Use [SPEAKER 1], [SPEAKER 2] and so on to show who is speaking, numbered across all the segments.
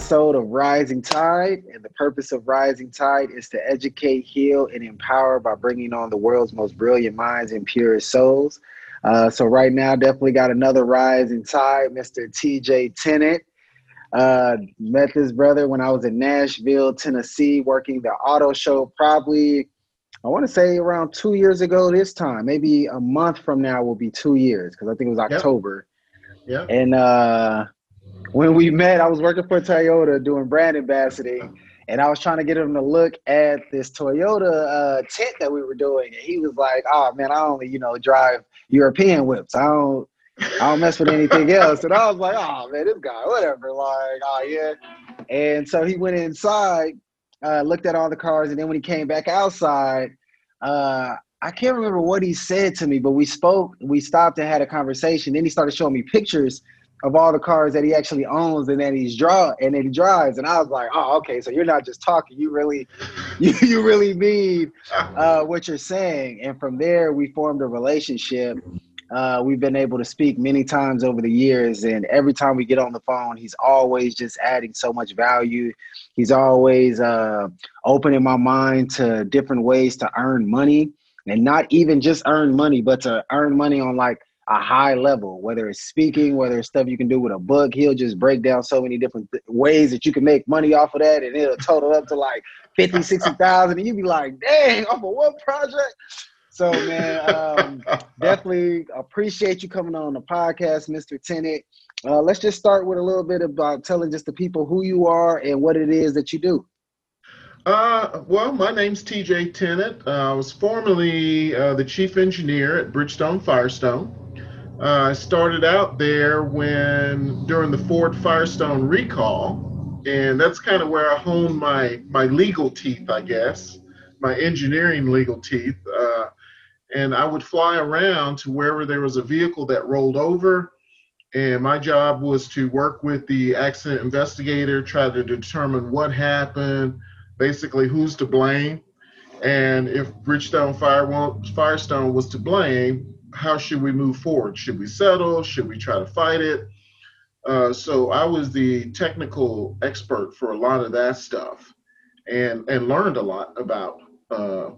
[SPEAKER 1] episode of Rising Tide. And the purpose of Rising Tide is to educate, heal, and empower by bringing on the world's most brilliant minds and purest souls. Uh, so, right now, definitely got another Rising Tide, Mr. TJ Tennant. Uh, met this brother when I was in Nashville, Tennessee, working the auto show probably, I want to say around two years ago this time. Maybe a month from now will be two years because I think it was October.
[SPEAKER 2] Yeah.
[SPEAKER 1] And uh, when we met, I was working for Toyota doing brand ambassador, and I was trying to get him to look at this Toyota uh, tent that we were doing, and he was like, "Oh man, I only you know drive European whips. I don't." I don't mess with anything else. And I was like, oh man, this guy, whatever. Like, oh yeah. And so he went inside, uh, looked at all the cars, and then when he came back outside, uh, I can't remember what he said to me, but we spoke, we stopped and had a conversation. Then he started showing me pictures of all the cars that he actually owns and that he's draw and that he drives. And I was like, oh, okay, so you're not just talking, you really you, you really mean uh, what you're saying. And from there we formed a relationship. Uh, we've been able to speak many times over the years, and every time we get on the phone, he's always just adding so much value. He's always uh, opening my mind to different ways to earn money, and not even just earn money, but to earn money on like a high level, whether it's speaking, whether it's stuff you can do with a book. He'll just break down so many different th- ways that you can make money off of that, and it'll total up to like 50, 60,000, and you'd be like, dang, off of one project. So, man, um, definitely appreciate you coming on the podcast, Mr. Tennant. Uh, let's just start with a little bit about telling just the people who you are and what it is that you do.
[SPEAKER 2] Uh, well, my name's TJ Tennant. Uh, I was formerly uh, the chief engineer at Bridgestone Firestone. Uh, I started out there when during the Ford Firestone recall, and that's kind of where I honed my my legal teeth, I guess, my engineering legal teeth. Uh, and I would fly around to wherever there was a vehicle that rolled over. And my job was to work with the accident investigator, try to determine what happened, basically who's to blame. And if Bridgestone Fire, Firestone was to blame, how should we move forward? Should we settle? Should we try to fight it? Uh, so I was the technical expert for a lot of that stuff and, and learned a lot about uh,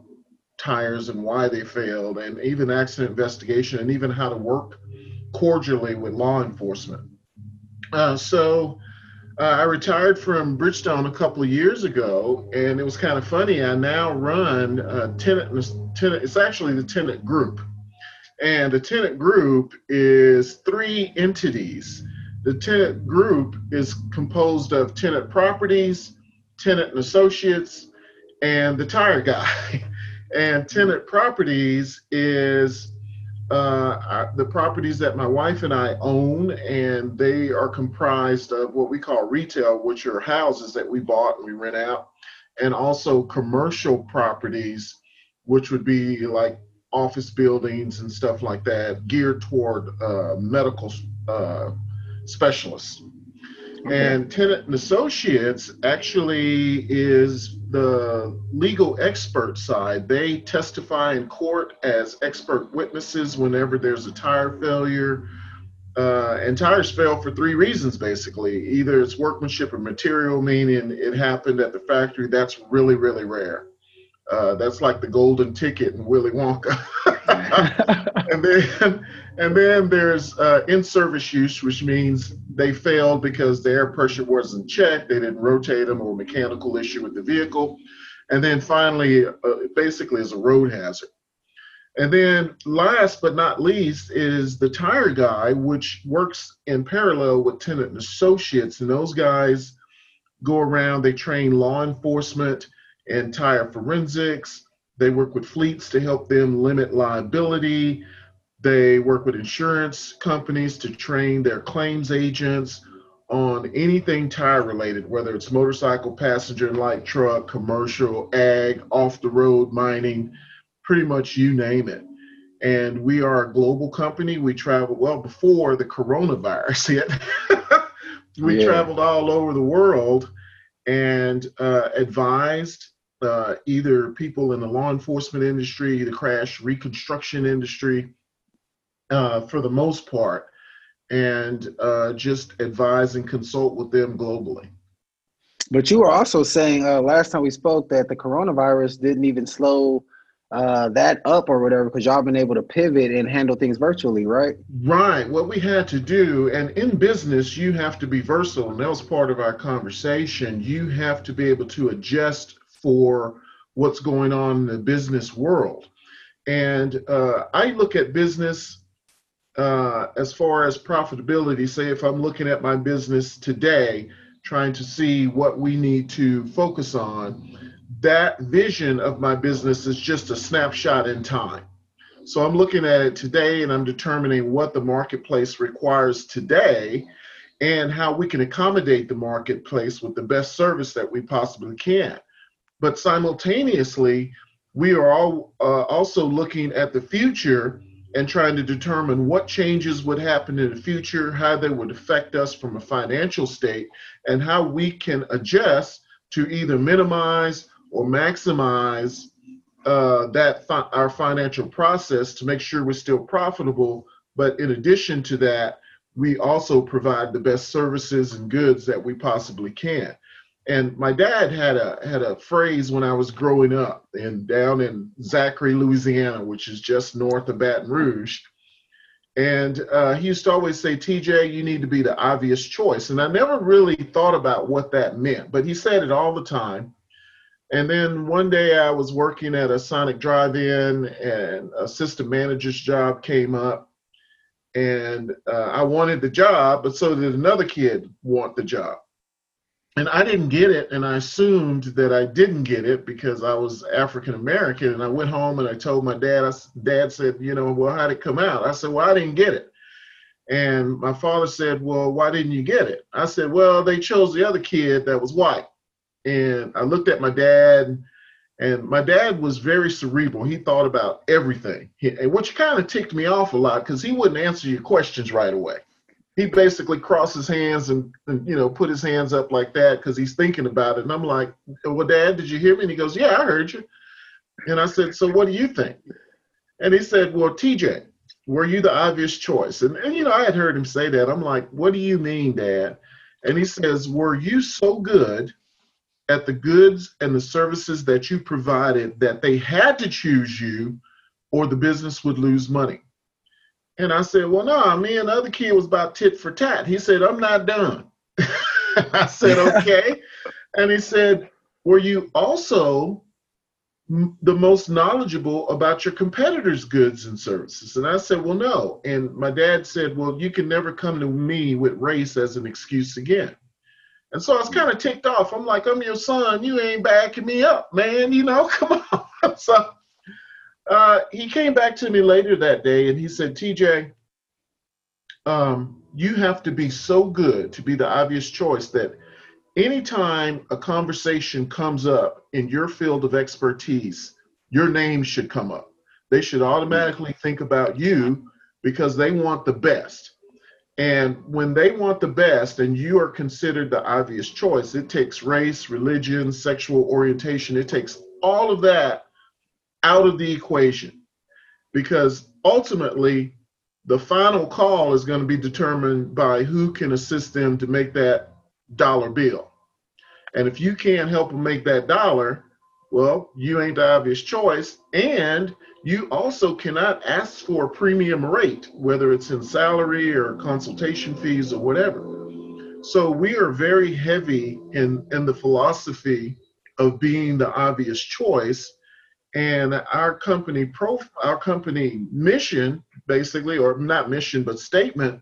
[SPEAKER 2] tires and why they failed, and even accident investigation, and even how to work cordially with law enforcement. Uh, so uh, I retired from Bridgestone a couple of years ago, and it was kind of funny. I now run a Tennant, Tennant. It's actually the Tennant group, and the Tennant group is three entities. The Tennant group is composed of Tennant properties, Tennant and associates, and the tire guy. And Tennant properties is uh, the properties that my wife and I own, and they are comprised of what we call retail, which are houses that we bought and we rent out, and also commercial properties, which would be like office buildings and stuff like that, geared toward uh, medical uh, specialists. And Tennant and Associates actually is the legal expert side. They testify in court as expert witnesses whenever there's a tire failure. Uh, and tires fail for three reasons basically. Either it's workmanship or material, meaning it happened at the factory. That's really, really rare. Uh, that's like the golden ticket in Willy Wonka. and then and then there's uh, in-service use, which means they failed because the air pressure wasn't checked, they didn't rotate them, or mechanical issue with the vehicle. And then finally, uh, basically, is a road hazard. And then last but not least is the tire guy, which works in parallel with Tennant and associates. And those guys go around, they train law enforcement and tire forensics. They work with fleets to help them limit liability. They work with insurance companies to train their claims agents on anything tire related, whether it's motorcycle, passenger and light truck, commercial, ag, off the road, mining, pretty much you name it. And we are a global company. We travel, well, before the coronavirus hit, we yeah. traveled all over the world and uh, advised uh, either people in the law enforcement industry, the crash reconstruction industry, uh, for the most part, and uh, just advise and consult with them globally.
[SPEAKER 1] But you were also saying uh, last time we spoke that the coronavirus didn't even slow uh, that up or whatever because y'all been able to pivot and handle things virtually, right?
[SPEAKER 2] Right. What we had to do, and in business, you have to be versatile, and that was part of our conversation. You have to be able to adjust for what's going on in the business world. And uh, I look at business uh, as far as profitability. Say, if I'm looking at my business today, trying to see what we need to focus on, that vision of my business is just a snapshot in time. So I'm looking at it today and I'm determining what the marketplace requires today and how we can accommodate the marketplace with the best service that we possibly can. But simultaneously, we are all uh, also looking at the future and trying to determine what changes would happen in the future, how they would affect us from a financial state, and how we can adjust to either minimize or maximize uh, that fi- our financial process to make sure we're still profitable. But in addition to that, we also provide the best services and goods that we possibly can. And my dad had a had a phrase when I was growing up and down in Zachary, Louisiana, which is just north of Baton Rouge. And uh, he used to always say, TJ, you need to be the obvious choice. And I never really thought about what that meant, but he said it all the time. And then one day I was working at a Sonic drive in and a system manager's job came up. And uh, I wanted the job, but so did another kid want the job and I didn't get it, and I assumed that I didn't get it because I was African American. And I went home and I told my dad. I, dad said, "You know, well, how'd it come out?" I said, "Well, I didn't get it." And my father said, "Well, why didn't you get it?" I said, "Well, they chose the other kid that was white." And I looked at my dad, and my dad was very cerebral. He thought about everything, and which kind of ticked me off a lot because he wouldn't answer your questions right away he basically crossed his hands and, and, you know put his hands up like that because he's thinking about it. And i'm like well dad did you hear me? And he goes yeah i heard you. And i said so what do you think? And he said well tj were you the obvious choice? And, and you know i had heard him say that. I'm like what do you mean dad? And he says were you so good at the goods and the services that you provided that they had to choose you or the business would lose money and I said, Well, no, me and the other kid was about tit for tat. He said, I'm not done. I said, Okay. and he said, Were you also the most knowledgeable about your competitors' goods and services? And I said, Well, no. And my dad said, Well, you can never come to me with race as an excuse again. And so I was kind of ticked off. I'm like, I'm your son. You ain't backing me up, man. You know, come on. so uh, he came back to me later that day and he said, TJ, um, you have to be so good to be the obvious choice that anytime a conversation comes up in your field of expertise, your name should come up. They should automatically think about you because they want the best. And when they want the best and you are considered the obvious choice, it takes race, religion, sexual orientation, it takes all of that out of the equation because ultimately the final call is going to be determined by who can assist them to make that dollar bill. And if you can't help them make that dollar, well, you ain't the obvious choice. And you also cannot ask for a premium rate, whether it's in salary or consultation fees or whatever. So we are very heavy in, in the philosophy of being the obvious choice and our company pro our company mission basically or not mission but statement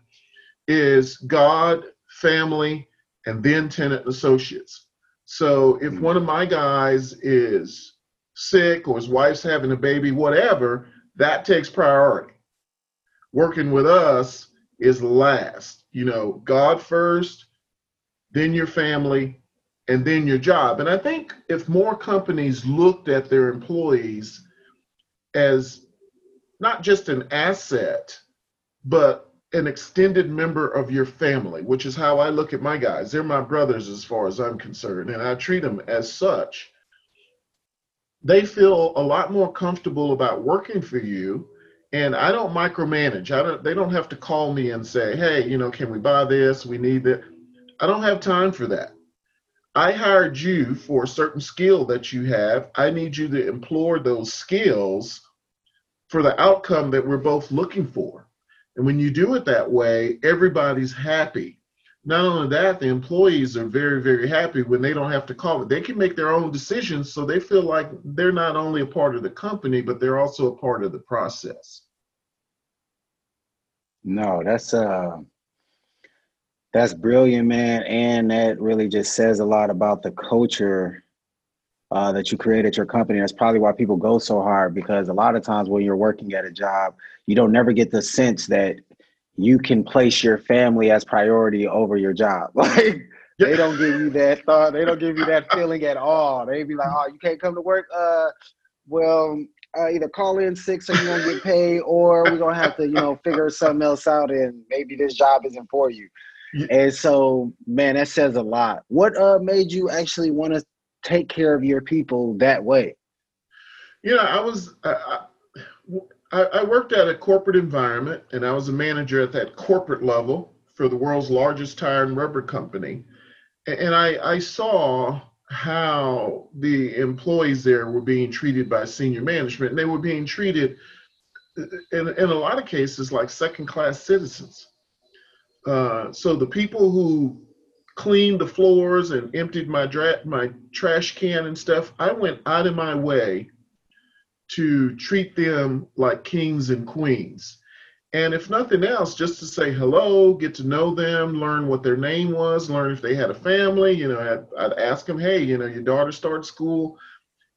[SPEAKER 2] is god family and then Tennant associates. So if hmm. one of my guys is sick or his wife's having a baby whatever that takes priority. Working with us is last you know god first then your family and then your job. And I think if more companies looked at their employees as not just an asset, but an extended member of your family, which is how I look at my guys. They're my brothers as far as I'm concerned, and I treat them as such. They feel a lot more comfortable about working for you. And I don't micromanage. I don't they don't have to call me and say, hey, you know, can we buy this? We need that. I don't have time for that. I hired you for a certain skill that you have. I need you to employ those skills for the outcome that we're both looking for. And when you do it that way, everybody's happy. Not only that, the employees are very, very happy when they don't have to call it. They can make their own decisions, so they feel like they're not only a part of the company, but they're also a part of the process.
[SPEAKER 1] No, that's uh that's brilliant, man. And that really just says a lot about the culture uh, that you create at your company. That's probably why people go so hard because a lot of times when you're working at a job, you don't never get the sense that you can place your family as priority over your job. Like they don't give you that thought. They don't give you that feeling at all. They be like, "Oh, you can't come to work." Uh, well, uh, either call in sick so you won't get paid, or we're gonna have to, you know, figure something else out, and maybe this job isn't for you. And so, man, that says a lot. What uh made you actually want to take care of your people that way?
[SPEAKER 2] You know, I was I, I, I worked at a corporate environment, and I was a manager at that corporate level for the world's largest tire and rubber company, and I, I saw how the employees there were being treated by senior management, and they were being treated in, in a lot of cases like second class citizens. Uh, so the people who cleaned the floors and emptied my dra- my trash can and stuff, I went out of my way to treat them like kings and queens. And if nothing else, just to say hello, get to know them, learn what their name was, learn if they had a family. You know, I'd, I'd ask them, hey, you know, your daughter started school.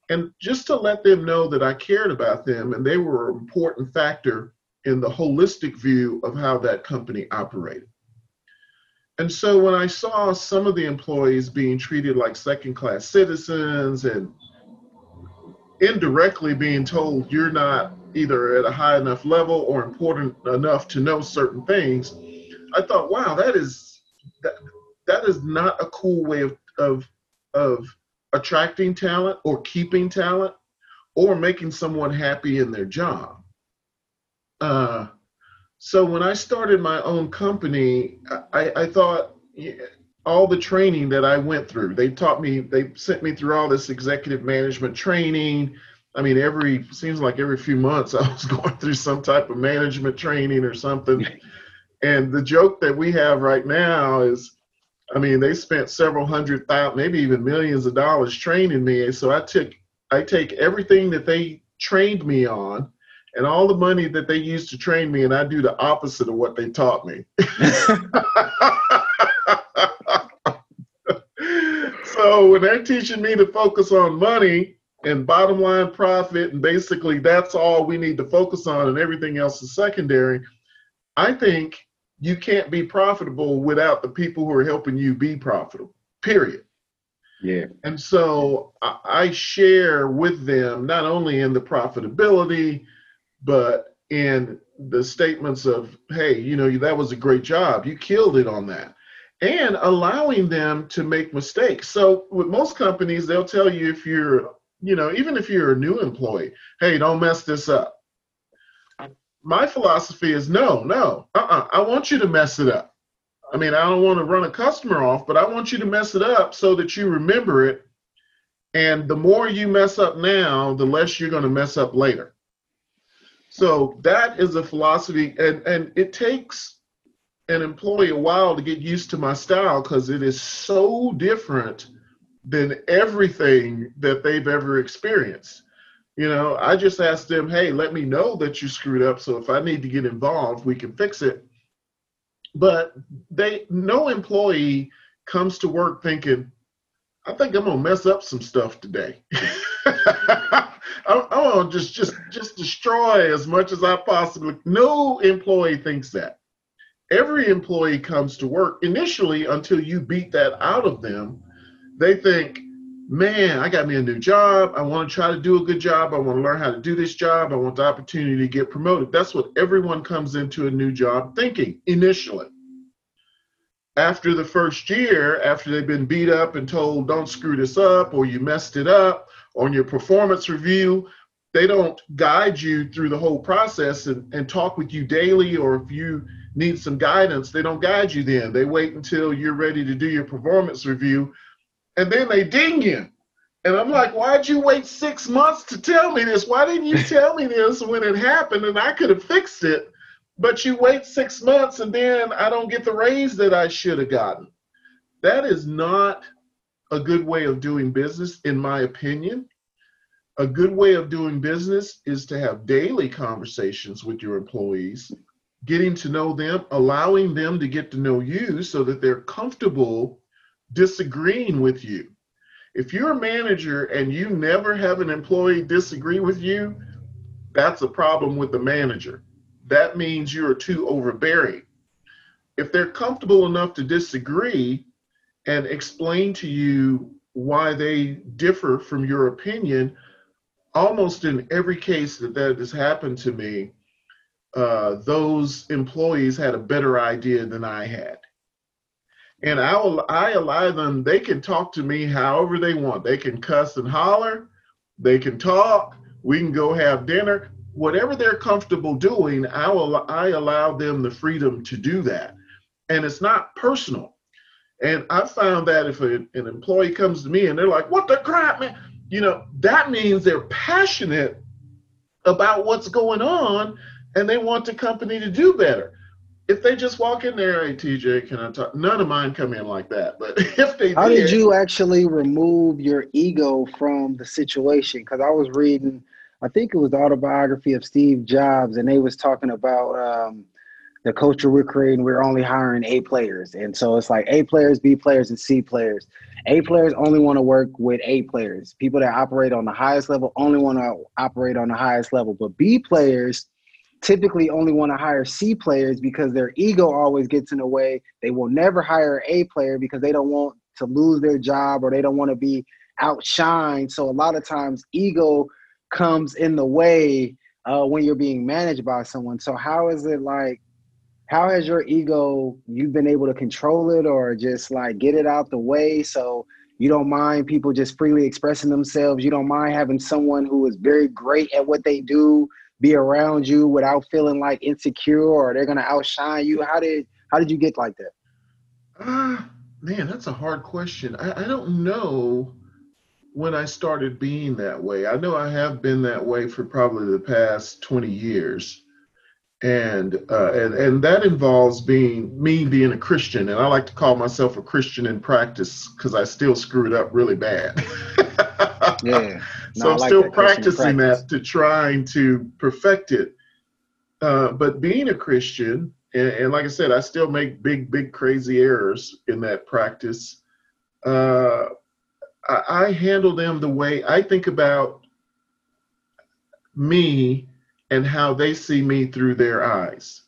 [SPEAKER 2] And just to let them know that I cared about them and they were an important factor in the holistic view of how that company operated. And so when I saw some of the employees being treated like second class citizens and indirectly being told you're not either at a high enough level or important enough to know certain things, I thought, wow, that is that that is not a cool way of of of attracting talent or keeping talent or making someone happy in their job. Uh, so when I started my own company, I, I thought all the training that I went through, they taught me, they sent me through all this executive management training. I mean, every seems like every few months I was going through some type of management training or something. And the joke that we have right now is, I mean, they spent several hundred thousand, maybe even millions of dollars training me. And so I took, I take everything that they trained me on and all the money that they used to train me, and I do the opposite of what they taught me. so when they're teaching me to focus on money and bottom line profit, and basically that's all we need to focus on, and everything else is secondary, I think you can't be profitable without the people who are helping you be profitable, period.
[SPEAKER 1] Yeah.
[SPEAKER 2] And so I share with them not only in the profitability, but in the statements of, hey, you know, that was a great job. You killed it on that. And allowing them to make mistakes. So with most companies, they'll tell you if you're, you know, even if you're a new employee, hey, don't mess this up. My philosophy is no, no, uh-uh. I want you to mess it up. I mean, I don't want to run a customer off, but I want you to mess it up so that you remember it. And the more you mess up now, the less you're going to mess up later. So that is a philosophy, and and it takes an employee a while to get used to my style because it is so different than everything that they've ever experienced. You know, I just asked them, hey, let me know that you screwed up. So if I need to get involved, we can fix it. But they no employee comes to work thinking, I think I'm gonna mess up some stuff today. I, I want to just just just destroy as much as I possibly. No employee thinks that. Every employee comes to work initially until you beat that out of them. They think, man, I got me a new job. I want to try to do a good job. I want to learn how to do this job. I want the opportunity to get promoted. That's what everyone comes into a new job thinking initially. After the first year, after they've been beat up and told, don't screw this up, or you messed it up, on your performance review, they don't guide you through the whole process and, and talk with you daily, or if you need some guidance, they don't guide you then. They wait until you're ready to do your performance review. and then they ding you. And I'm like, why'd you wait six months to tell me this? Why didn't you tell me this when it happened and I could have fixed it? But you wait six months and then I don't get the raise that I should have gotten. That is not a good way of doing business, in my opinion. A good way of doing business is to have daily conversations with your employees, getting to know them, allowing them to get to know you so that they're comfortable disagreeing with you. If you're a manager and you never have an employee disagree with you, that's a problem with the manager. That means you're too overbearing. If they're comfortable enough to disagree and explain to you why they differ from your opinion, almost in every case that that has happened to me, uh, those employees had a better idea than I had and I will I allow them. They can talk to me however they want. They can cuss and holler. They can talk. We can go have dinner. Whatever they're comfortable doing, I will I allow them the freedom to do that, and it's not personal. And I found that if a, an employee comes to me and they're like, "What the crap, man," you know, that means they're passionate about what's going on and they want the company to do better if they just walk in there, hey TJ, can I talk? None of mine come in like that. But if they
[SPEAKER 1] how
[SPEAKER 2] did,
[SPEAKER 1] did you actually remove your ego from the situation? Because I was reading, I think it was the autobiography of Steve Jobs, and they was talking about um, the culture we're creating. We're only hiring A players, and so it's like A players, B players, and C players. A players only want to work with A players. People that operate on the highest level only want to operate on the highest level. But B players typically only want to hire C players because their ego always gets in the way. They will never hire A player because they don't want to lose their job or they don't want to be outshined. So a lot of times ego comes in the way uh, when you're being managed by someone. So how is it like? How has your ego? You've been able to control it or just like get it out the way so you don't mind people just freely expressing themselves. You don't mind having someone who is very great at what they do be around you without feeling like insecure or they're gonna outshine you? How did how did you get like that?
[SPEAKER 2] Uh, man, that's a hard question. I, I don't know when I started being that way. I know I have been that way for probably the past 20 years. And uh, and and that involves being me being a Christian, and I like to call myself a Christian in practice because I still screw it up really bad.
[SPEAKER 1] yeah.
[SPEAKER 2] so I'm like still practicing that to trying to perfect it. Uh, but being a Christian, and, and, like I said, I still make big, big, crazy errors in that practice. Uh, I, handle them the way I think about me and how they see me through their eyes.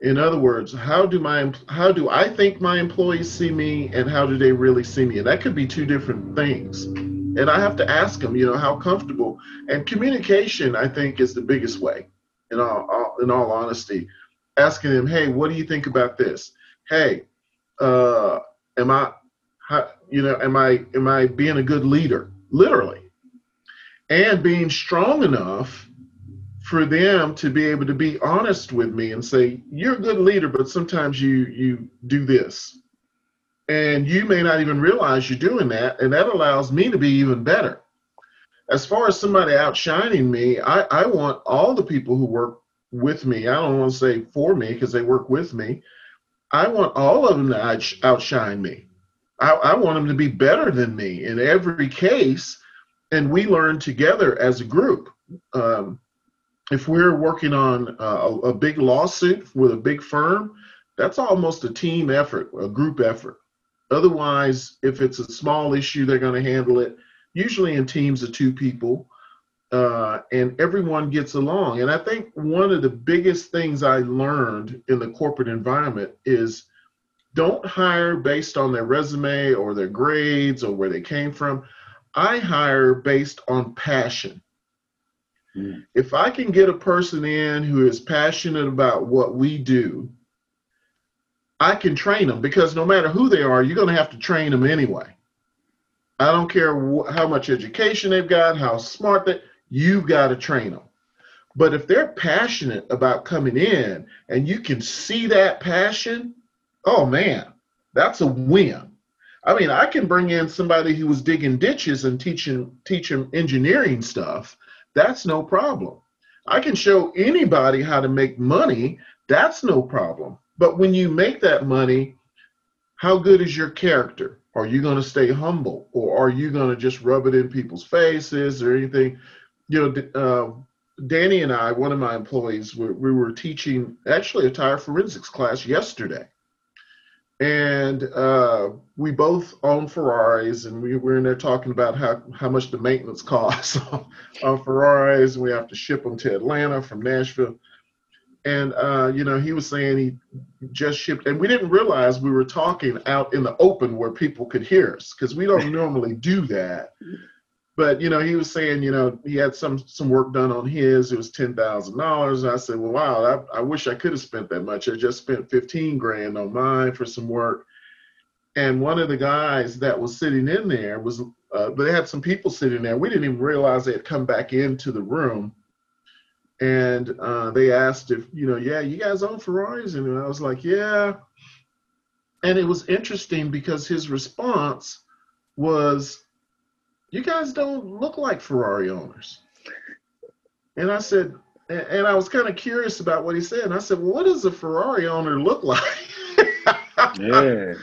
[SPEAKER 2] In other words, how do my how do I think my employees see me, and how do they really see me? And that could be two different things and I have to ask them, you know, how comfortable. And communication, I think, is the biggest way. In all, all in all honesty, asking them, hey, what do you think about this? Hey, uh, am I, how, you know, am I am I being a good leader? Literally, and being strong enough for them to be able to be honest with me and say, you're a good leader, but sometimes you you do this. And you may not even realize you're doing that and that allows me to be even better. As far as somebody outshining me i, I want all the people who work with me i don't want to say for me because they work with me i want all of them to outshine me I, I want them to be better than me in every case and we learn together as a group um, if we're working on a, a big lawsuit with a big firm that's almost a team effort a group effort Otherwise, if it's a small issue, they're going to handle it usually in teams of two people, uh, and everyone gets along. And I think one of the biggest things I learned in the corporate environment is don't hire based on their resume or their grades or where they came from. I hire based on passion. Mm. If I can get a person in who is passionate about what we do, I can train them because no matter who they are, you're going to have to train them anyway. I don't care wh- how much education they've got, how smart they, you've got to train them. But if they're passionate about coming in and you can see that passion, oh man, that's a win. I mean, I can bring in somebody who was digging ditches and teaching him, teach him engineering stuff. That's no problem. I can show anybody how to make money. That's no problem. But when you make that money, how good is your character? Are you going to stay humble or are you going to just rub it in people's faces or anything? You know, uh, Danny and I, one of my employees, we, we were teaching actually a tire forensics class yesterday and uh, we both own Ferraris, and we were in there talking about how, how much the maintenance costs on, Ferraris, and we have to ship them to Atlanta from Nashville. And uh, you know, he was saying he just shipped, and we didn't realize we were talking out in the open where people could hear us because we don't normally do that but you know he was saying you know he had some some work done on his it was ten thousand dollars. I said well wow I, I wish i could have spent that much. I just spent 15 grand on mine for some work. And one of the guys that was sitting in there was uh, they had some people sitting there. We didn't even realize they had come back into the room. And uh, they asked if you know yeah you guys own ferraris? And i was like yeah. And it was interesting because his response was you guys don't look like Ferrari owners. And I said, and I was kind of curious about what he said. And I said, well, what does a Ferrari owner look like? yeah.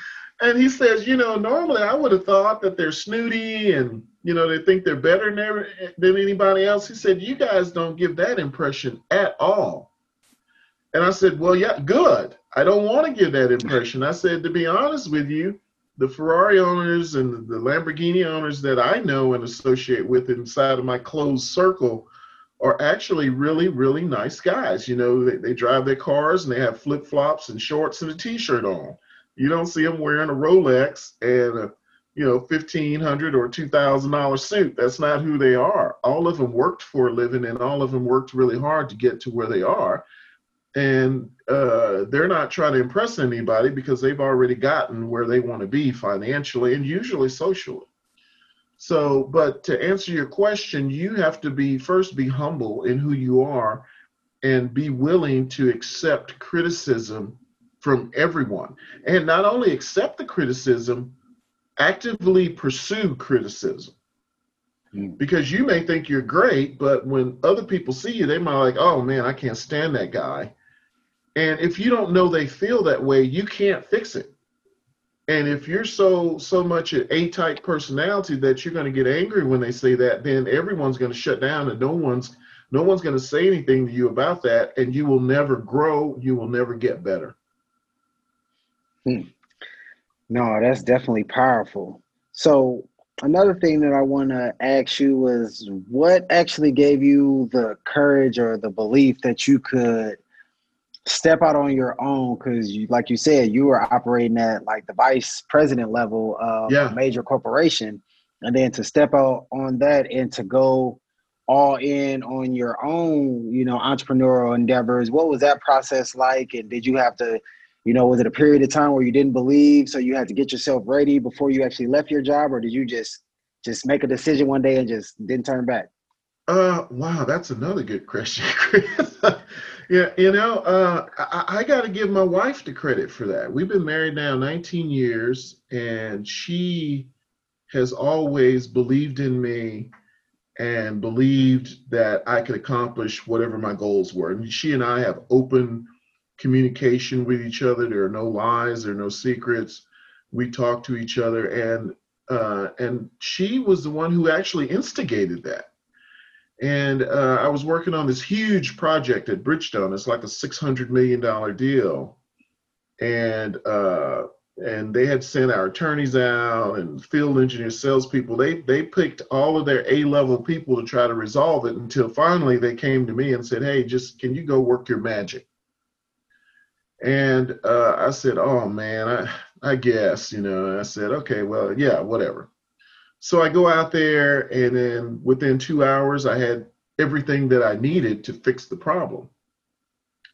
[SPEAKER 2] And he says, you know, normally I would have thought that they're snooty and, you know, they think they're better than, than anybody else. He said, you guys don't give that impression at all. And I said, well, yeah, good. I don't want to give that impression. I said, to be honest with you, the Ferrari owners and the Lamborghini owners that I know and associate with inside of my closed circle are actually really, really nice guys. You know, they, they drive their cars and they have flip flops and shorts and a t shirt on. You don't see them wearing a Rolex and a you know fifteen hundred or two thousand dollar suit. That's not who they are. All of them worked for a living and all of them worked really hard to get to where they are and uh, they're not trying to impress anybody because they've already gotten where they want to be financially and usually socially. So, but to answer your question, you have to be first be humble in who you are and be willing to accept criticism from everyone. And not only accept the criticism, actively pursue criticism. Hmm. Because you may think you're great, but when other people see you, they might like, oh man, I can't stand that guy. And if you don't know they feel that way, you can't fix it. And if you're so so much an A-type personality that you're going to get angry when they say that, then everyone's going to shut down and no one's no one's going to say anything to you about that and you will never grow, you will never get better.
[SPEAKER 1] Hmm. No, that's definitely powerful. So another thing that I want to ask you was what actually gave you the courage or the belief that you could step out on your own because you like you said you were operating at like the vice president level of yeah. a major corporation. And then to step out on that and to go all in on your own you know entrepreneurial endeavors what was that process like? And did you have to you know was it a period of time where you didn't believe so you had to get yourself ready before you actually left your job or did you just just make a decision one day and just didn't turn back?
[SPEAKER 2] Uh wow that's another good question Yeah, you know, uh, I, I got to give my wife the credit for that. We've been married now 19 years, and she has always believed in me and believed that I could accomplish whatever my goals were. And she and I have open communication with each other. There are no lies, there are no secrets. We talk to each other, and uh, and she was the one who actually instigated that and uh, I was working on this huge project at Bridgestone. It's like a six hundred million dollar deal, and uh, and they had sent our attorneys out and field engineers, salespeople. They they picked all of their A level people to try to resolve it until finally they came to me and said, "Hey, just can you go work your magic?" And uh, I said, "Oh man, I I guess you know." I said, "Okay, well, yeah, whatever." So I go out there, and then within two hours, I had everything that I needed to fix the problem.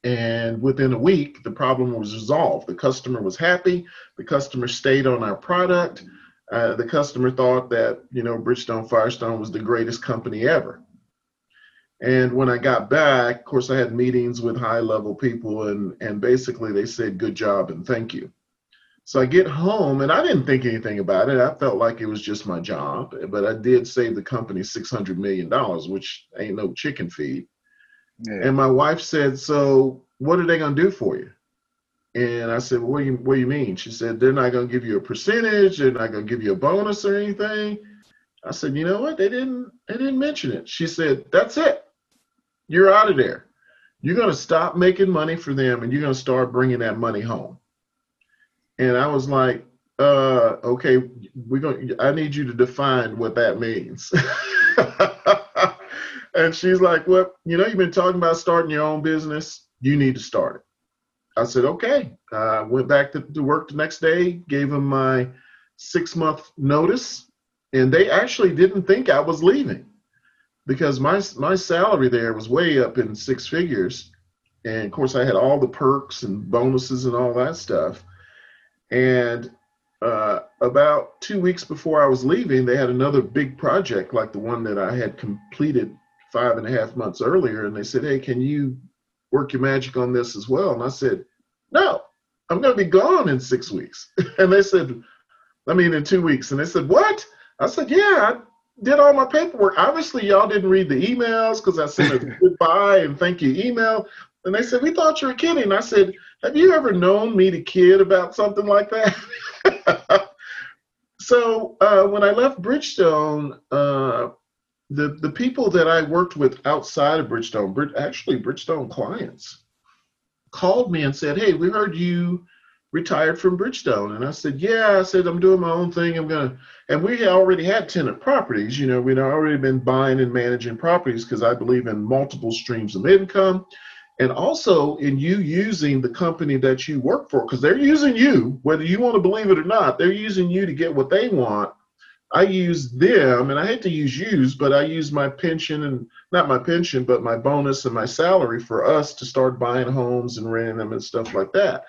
[SPEAKER 2] And within a week, the problem was resolved. The customer was happy. The customer stayed on our product. Uh, the customer thought that you know Bridgestone Firestone was the greatest company ever. And when I got back, of course, I had meetings with high level people, and and basically they said, "Good job and thank you." So I get home and I didn't think anything about it. I felt like it was just my job, but I did save the company $600 million, which ain't no chicken feed. Yeah. And my wife said, So what are they going to do for you? And I said, well, what do you what do you mean? She said, they're not going to give you a percentage. They're not going to give you a bonus or anything. I said, you know what? They didn't they didn't mention it. She said, that's it. You're out of there. You're going to stop making money for them, and you're going to start bringing that money home. And I was like, uh, okay, we're going. I need you to define what that means. and she's like, well, you know, you've been talking about starting your own business. You need to start it. I said, okay. I uh, went back to, to work the next day, gave them my six month notice, and they actually didn't think I was leaving because my my salary there was way up in six figures, and of course I had all the perks and bonuses and all that stuff. And uh, about two weeks before I was leaving, they had another big project like the one that I had completed five and a half months earlier, and they said, "Hey, can you work your magic on this as well? And I said, no, I'm going to be gone in six weeks. and they said, I mean, in two weeks. And they said, what? I said, yeah, I did all my paperwork. Obviously, y'all didn't read the emails because I sent a goodbye and thank you email. And they said, we thought you were kidding. I said, have you ever known me to kid about something like that? so uh, when I left Bridgestone, uh, the the people that I worked with outside of Bridgestone, actually Bridgestone clients, called me and said, "Hey, we heard you retired from Bridgestone," and I said, "Yeah." I said, "I'm doing my own thing. I'm gonna," and we already had Tennant properties. You know, we'd already been buying and managing properties because I believe in multiple streams of income. And also in you using the company that you work for, because they're using you, whether you want to believe it or not, they're using you to get what they want I use them, and I hate to use use, but I use my pension and not my pension, but my bonus and my salary for us to start buying homes and renting them and stuff like that.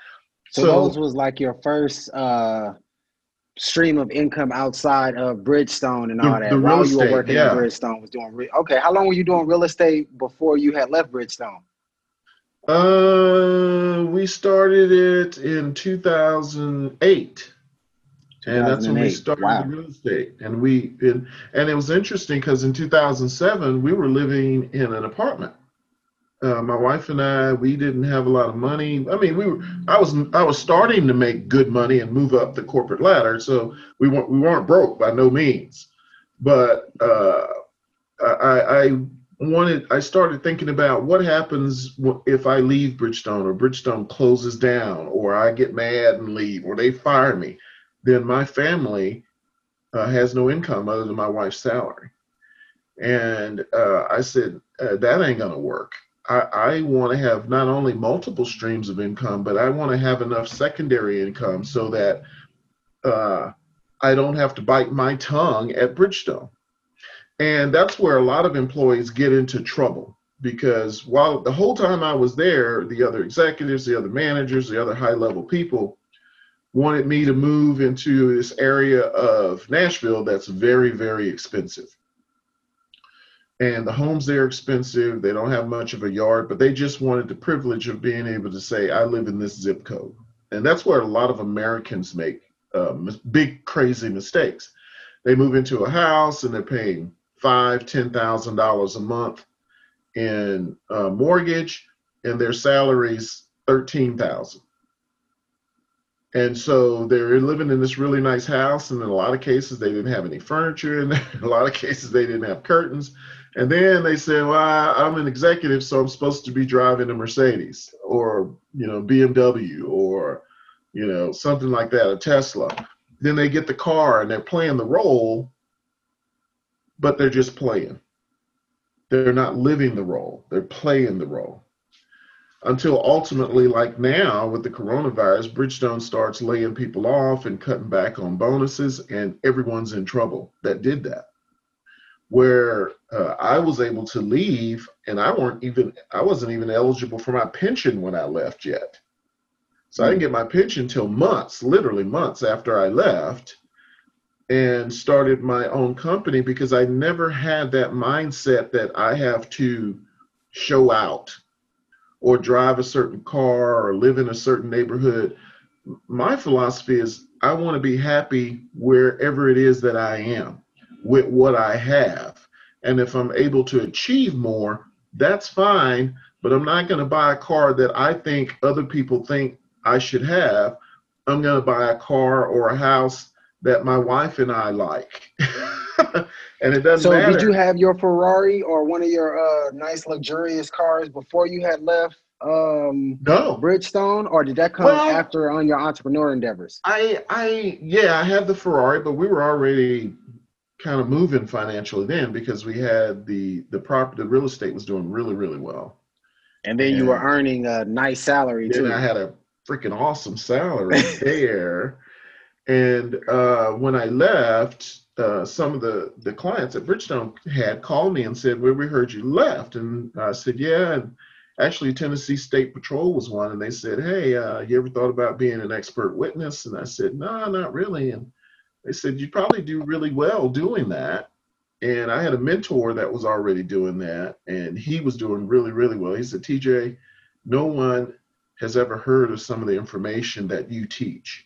[SPEAKER 1] So, so those was like your first uh, stream of income outside of Bridgestone and all the, that. The While you were working yeah. at Bridgestone, was doing re- okay. How long were you doing real estate before you had left Bridgestone?
[SPEAKER 2] Uh, we started it in 2008 and that's when we started wow. real estate. And we and, and it was interesting because in 2007 we were living in an apartment. Uh, my wife and i we didn't have a lot of money. I mean we were i was i was starting to make good money and move up the corporate ladder. So we weren't we weren't broke by no means. But uh, I, I wanted i started thinking about what happens if i leave bridgestone or bridgestone closes down or i get mad and leave or they fire me then my family uh, has no income other than my wife's salary. And uh, I said, uh, that ain't to work. I, I want to have not only multiple streams of income, but I want to have enough secondary income so that uh, I don't have to bite my tongue at Bridgestone. And that's where a lot of employees get into trouble because while the whole time I was there, the other executives, the other managers, the other high level people wanted me to move into this area of Nashville that's very, very expensive. And the homes there are expensive. They don't have much of a yard, but they just wanted the privilege of being able to say, I live in this zip code. And that's where a lot of Americans make uh, big, crazy mistakes. They move into a house and they're paying five, ten thousand dollars a month in uh, mortgage, and their salaries thirteen thousand and so they're living in this really nice house, and in a lot of cases they didn't have any furniture, and in a lot of cases they didn't have curtains. And then they said, "Well, I'm an executive, so I'm supposed to be driving a Mercedes or you know BMW or you know something like that, a Tesla." Then they get the car and they're playing the role, but they're just playing. They're not living the role. They're playing the role until ultimately, like now with the coronavirus, Bridgestone starts laying people off and cutting back on bonuses, and everyone's in trouble that did that. Where uh, I was able to leave, and I weren't even I wasn't even eligible for my pension when I left yet. So I didn't get my pension till months, literally months after I left, and started my own company because I never had that mindset that I have to show out or drive a certain car or live in a certain neighborhood. my philosophy is I want to be happy wherever it is that I am with what I have. And if I'm able to achieve more, that's fine. But I'm not going to buy a car that I think other people think I should have. I'm going to buy a car or a house that my wife and I like. and it doesn't
[SPEAKER 1] so
[SPEAKER 2] matter.
[SPEAKER 1] did you have your Ferrari or one of your uh, nice luxurious cars before you had left um
[SPEAKER 2] no
[SPEAKER 1] Bridgestone or did that come well, after on your entrepreneur endeavors?
[SPEAKER 2] I I yeah, I had the Ferrari, but we were already kind of moving financially then because we had the the property the real estate was doing really, really well.
[SPEAKER 1] And then and you were earning a nice salary too.
[SPEAKER 2] I had a freaking awesome salary there. And uh, when I left, uh, some of the, the clients at Bridgestone had called me and said, Well, we heard you left. And I said, Yeah. And actually, Tennessee State Patrol was one. And they said, Hey, uh, you ever thought about being an expert witness? And I said, No, not really. And they said, You probably do really well doing that. And I had a mentor that was already doing that. And he was doing really, really well. He said, TJ, no one has ever heard of some of the information that you teach.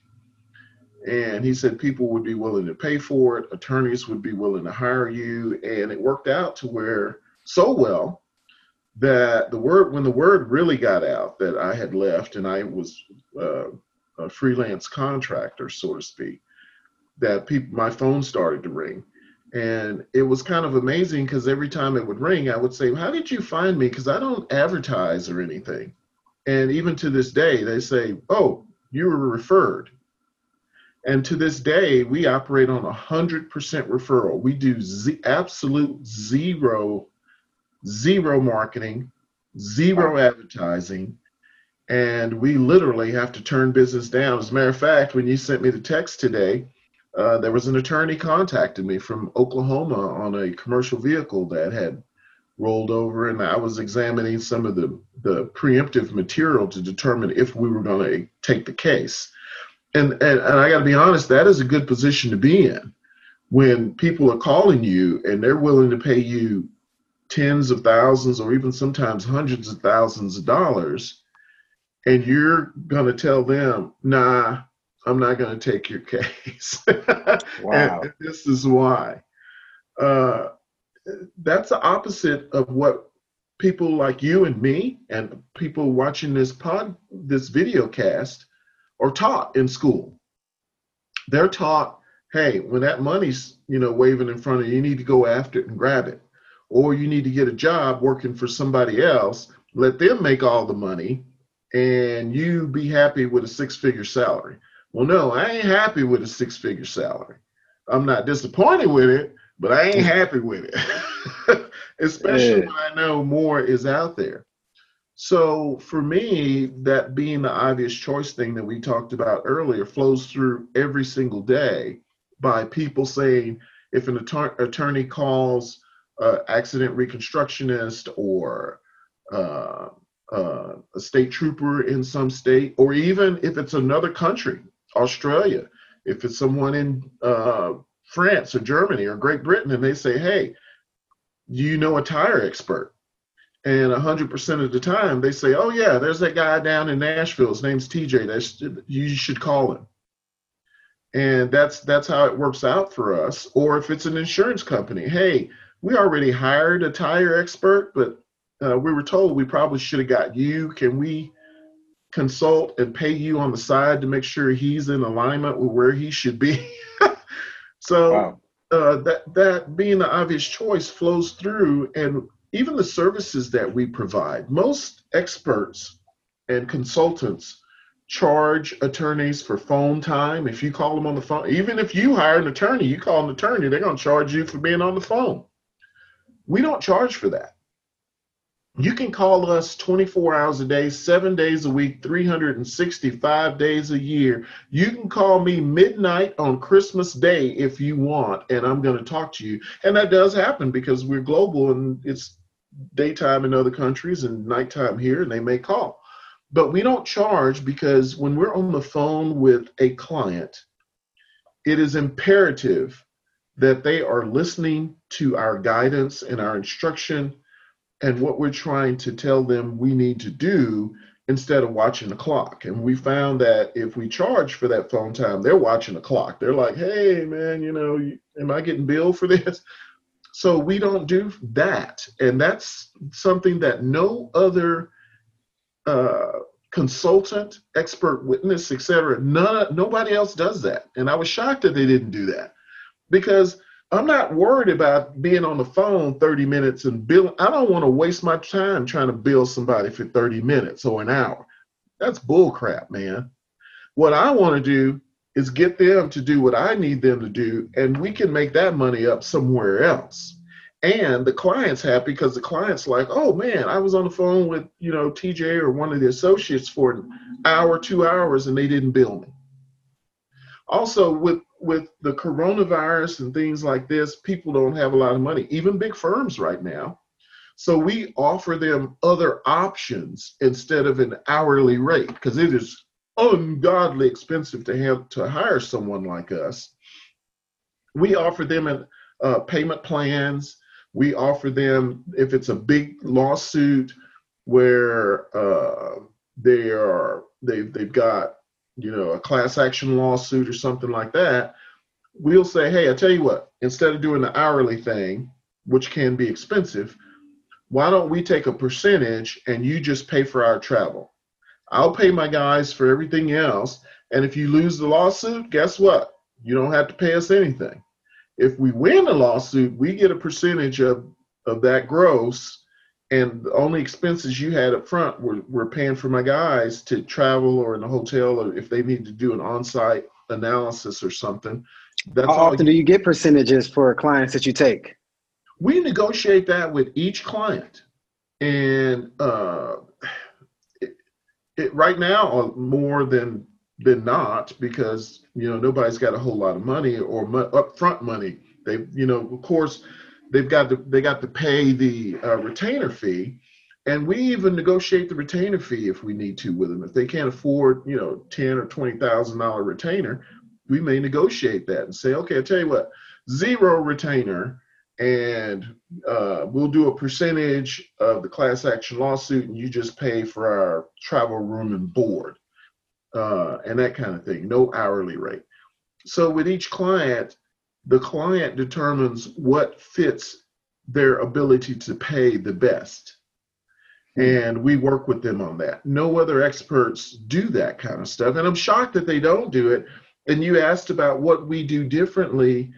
[SPEAKER 2] And he said people would be willing to pay for it, attorneys would be willing to hire you. And it worked out to where so well that the word, when the word really got out that I had left and I was uh, a freelance contractor, so to speak, that people, my phone started to ring. And it was kind of amazing because every time it would ring, I would say, How did you find me? Because I don't advertise or anything. And even to this day, they say, Oh, you were referred. And to this day, we operate on a 100% referral. We do z- absolute zero, zero marketing, zero advertising, and we literally have to turn business down. As a matter of fact, when you sent me the text today, uh, there was an attorney contacted me from Oklahoma on a commercial vehicle that had rolled over, and I was examining some of the, the preemptive material to determine if we were going to take the case and, and, and I got to be honest, that is a good position to be in when people are calling you and they're willing to pay you tens of thousands or even sometimes hundreds of thousands of dollars, and you're going to tell them, nah, I'm not going to take your case. wow. and this is why. Uh, that's the opposite of what people like you and me and people watching this pod, this video cast are taught in school. They're taught, hey, when that money's you know waving in front of you, you need to go after it and grab it, or you need to get a job working for somebody else. Let them make all the money, and you be happy with a six-figure salary. Well, no, I ain't happy with a six-figure salary. I'm not disappointed with it, but I ain't happy with it. Especially yeah. when I know more is out there. So for me, that being the obvious choice thing that we talked about earlier flows through every single day by people saying if an att- attorney calls uh, accident reconstructionist or uh, uh, a state trooper in some state, or even if it's another country, Australia, if it's someone in uh, France or Germany or Great Britain, and they say, hey, do you know a tire expert? And 100% of the time they say oh yeah there's that guy down in nashville. His name's tj that's you should call him. And that's that's how it works out for us. Or if it's an insurance company hey we already hired a tire expert but uh, we were told we probably should have got you. Can we consult and pay you on the side to make sure he's in alignment with where he should be? So wow. uh, that that being the obvious choice flows through and even the services that we provide, most experts and consultants charge attorneys for phone time. If you call them on the phone, even if you hire an attorney, you call an attorney, they're going to charge you for being on the phone. We don't charge for that. You can call us 24 hours a day, seven days a week, 365 days a year. You can call me midnight on Christmas Day if you want, and I'm going to talk to you. And that does happen because we're global and it's daytime in other countries and nighttime here, and they may call. But we don't charge because when we're on the phone with a client, it is imperative that they are listening to our guidance and our instruction and what we're trying to tell them we need to do instead of watching the clock. And we found that if we charge for that phone time, they're watching the clock. They're like, hey, man, you know, am I getting billed for this? So we don't do that. And that's something that no other uh, consultant, expert witness, etc. None, nobody else does that. And I was shocked that they didn't do that because I'm not worried about being on the phone 30 minutes and bill. I don't want to waste my time trying to bill somebody for 30 minutes or an hour. That's bullcrap, man. What I want to do is get them to do what I need them to do, and we can make that money up somewhere else. And the client's happy because the client's like, oh man, I was on the phone with, you know, TJ or one of the associates for an hour, two hours, and they didn't bill me. Also, with with the coronavirus and things like this, people don't have a lot of money, even big firms right now. So we offer them other options instead of an hourly rate because it is ungodly expensive to have to hire someone like us. We offer them uh, payment plans. We offer them if it's a big lawsuit where uh, they are they've they've got you know, a class action lawsuit or something like that, we'll say, hey, I tell you what, instead of doing the hourly thing, which can be expensive, why don't we take a percentage and you just pay for our travel? I'll pay my guys for everything else. And if you lose the lawsuit, guess what? You don't have to pay us anything. If we win the lawsuit, we get a percentage of, of that gross and the only expenses you had up front were, were paying for my guys to travel or in a hotel or if they need to do an on-site analysis or something.
[SPEAKER 1] That's How often do you get percentages for clients that you take?
[SPEAKER 2] We negotiate that with each client, and uh, it, right now more than than not because you know nobody's got a whole lot of money or mo- upfront money. They you know of course they've got to they got to pay the uh, retainer fee and we even negotiate the retainer fee if we need to with them if they can't afford you know 10 or 20 thousand dollar retainer we may negotiate that and say okay i tell you what zero retainer and uh, we'll do a percentage of the class action lawsuit and you just pay for our travel room and board uh, and that kind of thing no hourly rate so with each client the client determines what fits their ability to pay the best. And we work with them on that. No other experts do that kind of stuff. And I'm shocked that they don't do it. And you asked about what we do differently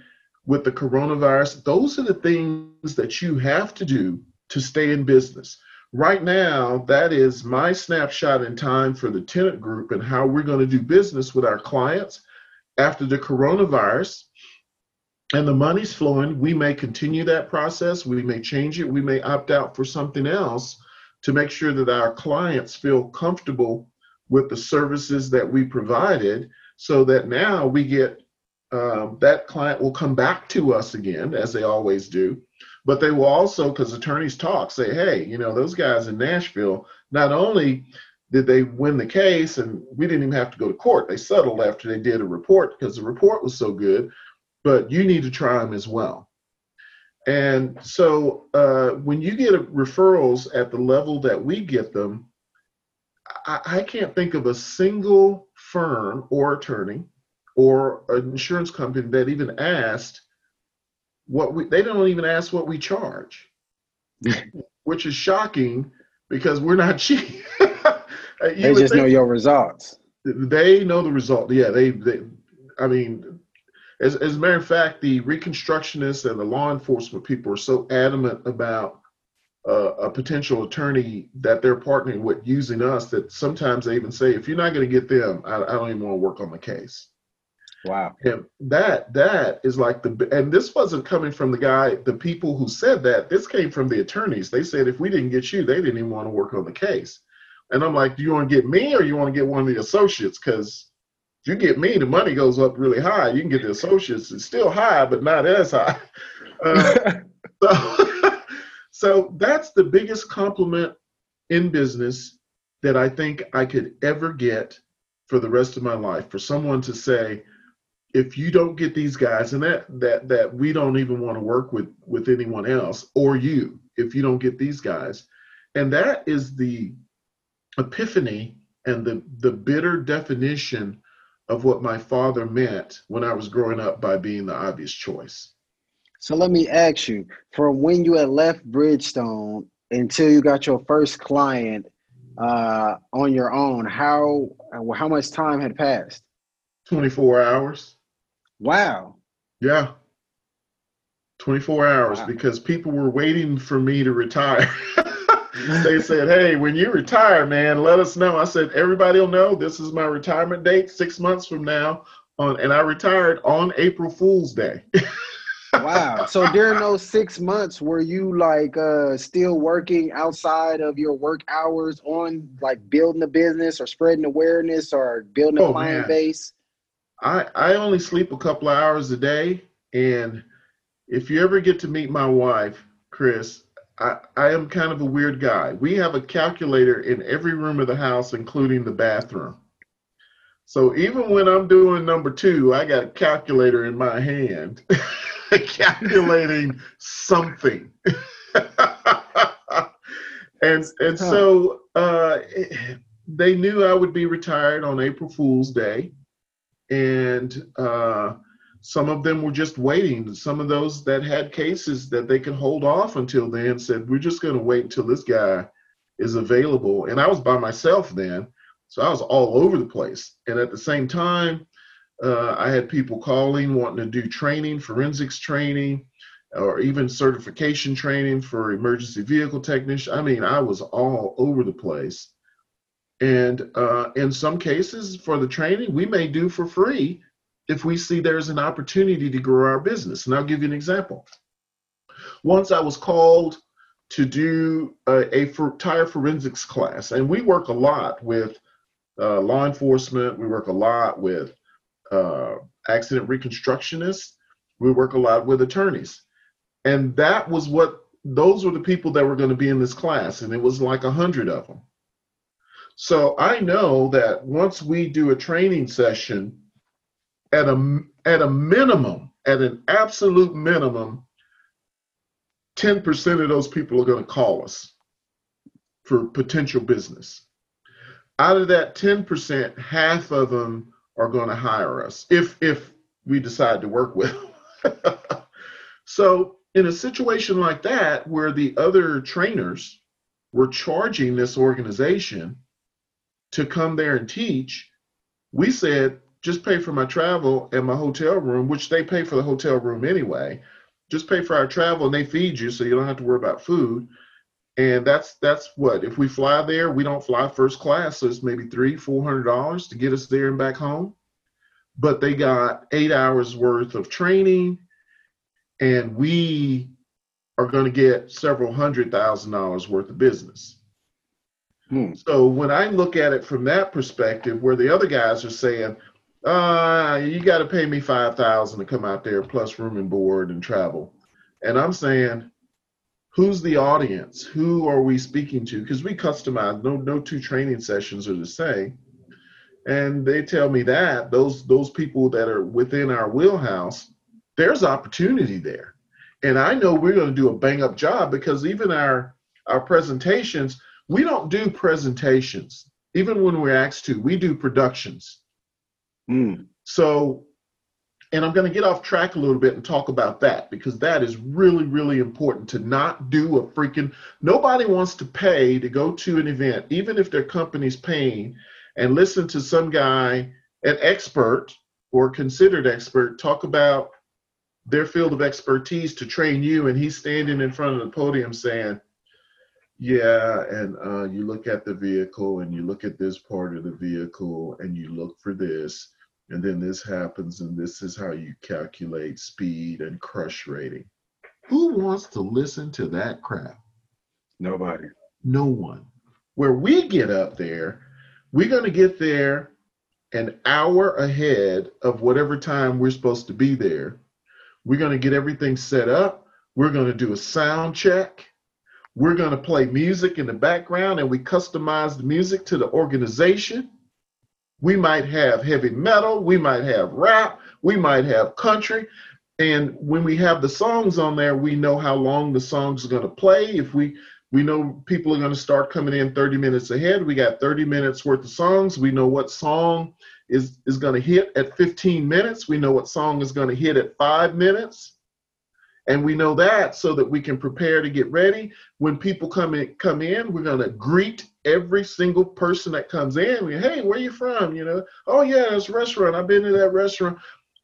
[SPEAKER 2] with the coronavirus. Those are the things that you have to do to stay in business. Right now, that is my snapshot in time for the Tennent group and how we're going to do business with our clients after the coronavirus and the money's flowing, we may continue that process, we may change it, we may opt out for something else to make sure that our clients feel comfortable with the services that we provided so that now we get um, that client will come back to us again as they always do but they will also because attorneys talk say hey you know those guys in nashville not only did they win the case and we didn't even have to go to court they settled after they did a report because the report was so good but you need to try them as well. And so uh, when you get referrals at the level that we get them, I, I can't think of a single firm or attorney or an insurance company that even asked what we, they don't even ask what we charge, which is shocking because we're not cheap.
[SPEAKER 1] they just know your results.
[SPEAKER 2] They know the result. Yeah, they, they I mean, as, as a matter of fact, the reconstructionists and the law enforcement people are so adamant about uh, a potential attorney that they're partnering with using us that sometimes they even say, if you're not going to get them, I, I don't even want to work on the case.
[SPEAKER 1] Wow.
[SPEAKER 2] And that that is like the and this wasn't coming from the guy, the people who said that. This came from the attorneys. They said if we didn't get you, they didn't even want to work on the case. And I'm like, do you want to get me or you want to get one of the associates? Because if you get me, the money goes up really high. You can get the associates, it's still high, but not as high. Uh, so, so that's the biggest compliment in business that I think I could ever get for the rest of my life. For someone to say, if you don't get these guys, and that that that we don't even want to work with with anyone else or you, if you don't get these guys, and that is the epiphany and the, the bitter definition of what my father meant when I was growing up by being the obvious choice.
[SPEAKER 1] So let me ask you, from when you had left Bridgestone until you got your first client uh, on your own, how how much time had passed?
[SPEAKER 2] 24 hours.
[SPEAKER 1] Wow.
[SPEAKER 2] Yeah. 24 hours wow. because people were waiting for me to retire. they said, "Hey, when you retire, man, let us know." I said, "Everybody will know. This is my retirement date, six months from now." On and I retired on April Fool's Day.
[SPEAKER 1] wow. So during those six months, were you like uh, still working outside of your work hours on like building a business or spreading awareness or building a oh, client man. base?
[SPEAKER 2] I I only sleep a couple of hours a day, and if you ever get to meet my wife, Chris, I, I am kind of a weird guy. We have a calculator in every room of the house, including the bathroom. So even when I'm doing number two, I got a calculator in my hand, calculating something. and and so uh, they knew I would be retired on April Fool's Day, and uh, some of them were just waiting. Some of those that had cases that they could hold off until then said, We're just going to wait until this guy is available. And I was by myself then. So I was all over the place. And at the same time, uh, I had people calling, wanting to do training, forensics training, or even certification training for emergency vehicle technician. I mean, I was all over the place. And uh, in some cases, for the training, we may do for free if we see there's an opportunity to grow our business. And I'll give you an example. Once I was called to do a, a for, tire forensics class, and we work a lot with uh, law enforcement, we work a lot with uh, accident reconstructionists, we work a lot with attorneys. And that was what those were the people that were going to be in this class, and it was like a hundred of them. So I know that once we do a training session at a at a minimum, at an absolute minimum, 10% of those people are going to call us for potential business. Out of that 10%, half of them are going to hire us if if we decide to work with them. so in a situation like that where the other trainers were charging this organization to come there and teach, we said, just pay for my travel and my hotel room, which they pay for the hotel room anyway. Just pay for our travel and they feed you, so you don't have to worry about food. And that's that's what if we fly there, we don't fly first class, so it's maybe three, four hundred dollars to get us there and back home. But they got eight hours worth of training, and we are going to get several hundred thousand dollars worth of business. Hmm. So when I look at it from that perspective, where the other guys are saying, uh, you got to pay me five thousand to come out there plus room and board and travel. And I'm saying, who's the audience? Who are we speaking to? Because we customize. No, no two training sessions are the same. And they tell me that those those people that are within our wheelhouse, there's opportunity there. And I know we're going to do a bang up job because even our our presentations, we don't do presentations. Even when we're asked to, we do productions Mm. So, and I'm going to get off track a little bit and talk about that because that is really, really important to not do a freaking. Nobody wants to pay to go to an event, even if their company's paying, and listen to some guy, an expert or considered expert, talk about their field of expertise to train you, and he's standing in front of the podium saying, yeah, and uh, you look at the vehicle and you look at this part of the vehicle and you look for this, and then this happens, and this is how you calculate speed and crush rating. Who wants to listen to that crap?
[SPEAKER 1] Nobody.
[SPEAKER 2] No one. Where we get up there, we're going to get there an hour ahead of whatever time we're supposed to be there. We're going to get everything set up. We're going to do a sound check we're going to play music in the background and we customize the music to the organization. We might have heavy metal, we might have rap, we might have country. And when we have the songs on there, we know how long the songs are going to play. If we We know people are going to start coming in 30 minutes ahead. We got 30 minutes worth of songs. We know what song is, is going to hit at 15 minutes. We know what song is going to hit at five minutes. And we know that so that we can prepare to get ready. When people come in, come in, we're gonna greet every single person that comes in. We, hey, where you from? You know, oh yeah, it's a restaurant. I've been to that restaurant.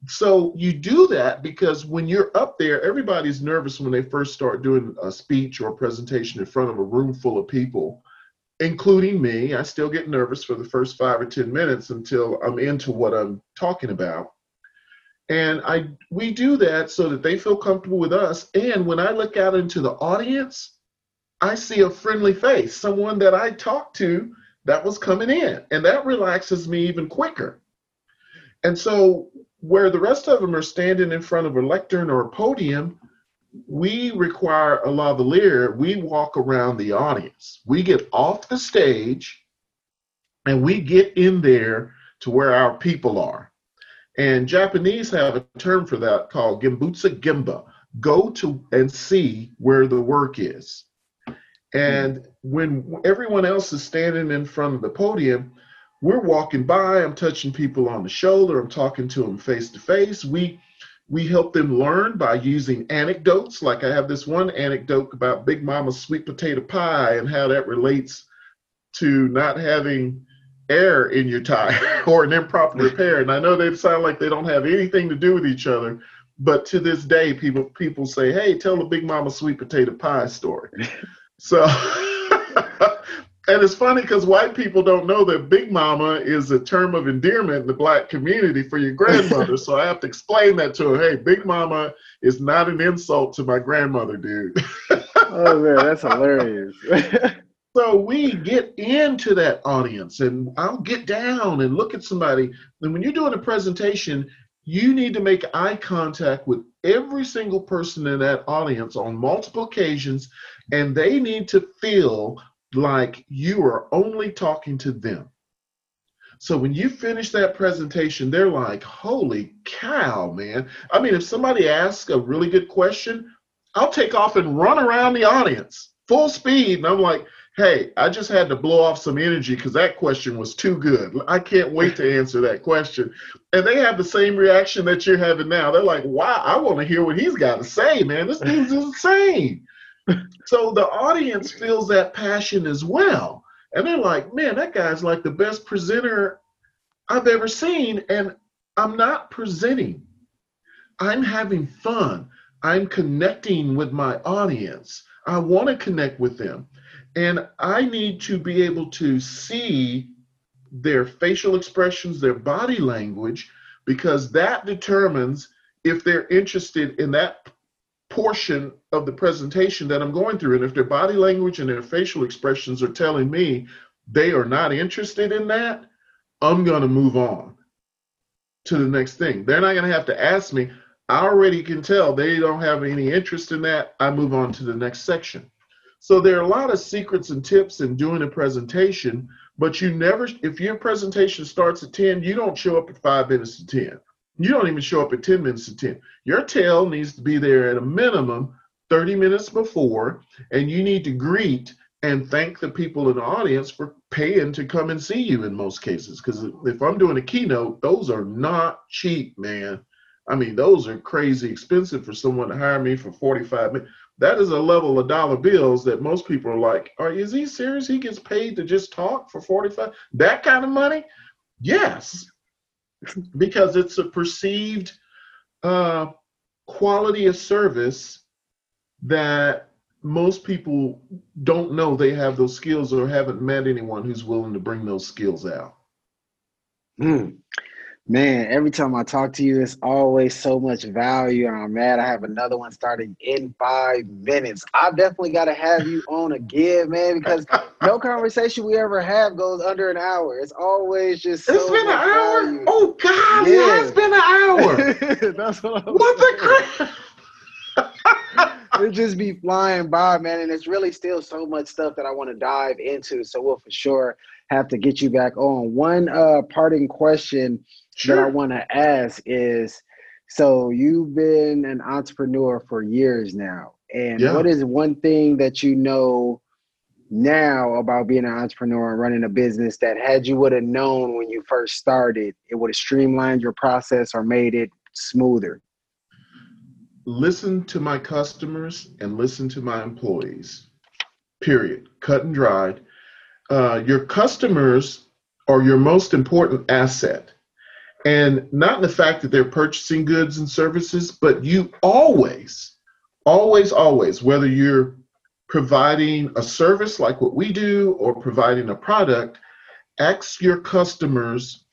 [SPEAKER 2] So you do that because when you're up there, everybody's nervous when they first start doing a speech or a presentation in front of a room full of people, including me. I still get nervous for the first five or 10 minutes until I'm into what I'm talking about. And I we do that so that they feel comfortable with us. And when I look out into the audience, I see a friendly face, someone that I talked to that was coming in. And that relaxes me even quicker. And so where the rest of them are standing in front of a lectern or a podium, we require a lavalier. We walk around the audience. We get off the stage and we get in there to where our people are. And Japanese have a term for that called Gembutsu Gemba. Go to and see where the work is. And when everyone else is standing in front of the podium, we're walking by, I'm touching people on the shoulder, I'm talking to them face to face. We we help them learn by using anecdotes. Like I have this one anecdote about Big Mama's sweet potato pie and how that relates to not having air in your tire or an improper repair. And I know they sound like they don't have anything to do with each other, but to this day, people people say, "Hey, tell the Big Mama sweet potato pie story." So and it's funny because white people don't know that Big Mama is a term of endearment in the black community for your grandmother. so I have to explain that to her. Hey, Big Mama is not an insult to my grandmother, dude.
[SPEAKER 1] oh man, that's hilarious.
[SPEAKER 2] So we get into that audience and I'll get down and look at somebody. And when you're doing a presentation, you need to make eye contact with every single person in that audience on multiple occasions, and they need to feel like you are only talking to them. So when you finish that presentation, they're like, holy cow, man. I mean, if somebody asks a really good question, I'll take off and run around the audience full speed. And I'm like, hey, I just had to blow off some energy because that question was too good. I can't wait to answer that question. And they have the same reaction that you're having now. They're like, wow, I want to hear what he's got to say, man. This dude's insane so the audience feels that passion as well. And they're like, man, that guy's like the best presenter I've ever seen. And I'm not presenting, I'm having fun. I'm connecting with my audience. I want to connect with them. And I need to be able to see their facial expressions, their body language, because that determines if they're interested in that portion of the presentation that I'm going through. And if their body language and their facial expressions are telling me they are not interested in that, I'm going to move on to the next thing. They're not going to have to ask me. I already can tell they don't have any interest in that. I move on to the next section. So there are a lot of secrets and tips in doing a presentation, but you never, if your presentation starts at 10, you don't show up at five minutes to 10. You don't even show up at 10 minutes to 10. Your tail needs to be there at a minimum 30 minutes before, and you need to greet and thank the people in the audience for paying to come and see you in most cases. Because if I'm doing a keynote, those are not cheap, man. I mean, those are crazy expensive for someone to hire me for 45 minutes. That is a level of dollar bills that most people are like, are is he serious? He gets paid to just talk for 45? That kind of money? Yes because it's a perceived uh, quality of service that most people don't know they have those skills or haven't met anyone who's willing to bring those skills out.
[SPEAKER 1] Mm man, every time I talk to you, it's always so much value. And I'm mad I have another one starting in five minutes. I definitely got to have you on again, man, because no conversation we ever have goes under an hour. It's always just so
[SPEAKER 2] It's been an hour? Value. Oh, God, yeah. it has been an hour. That's what I'm What the
[SPEAKER 1] crap? it just be flying by, man. And it's really still so much stuff that I want to dive into. So we'll for sure have to get you back on. One uh, parting question sure. that I want to ask is so you've been an entrepreneur for years now. And yeah. what is one thing that you know now about being an entrepreneur and running a business that had you would have known when you first started, it would have streamlined your process or made it smoother?
[SPEAKER 2] Listen to my customers and listen to my employees. Period. Cut and dried. Uh, your customers are your most important asset. And not in the fact that they're purchasing goods and services, but you always, always, always, whether you're providing a service like what we do or providing a product, ask your customers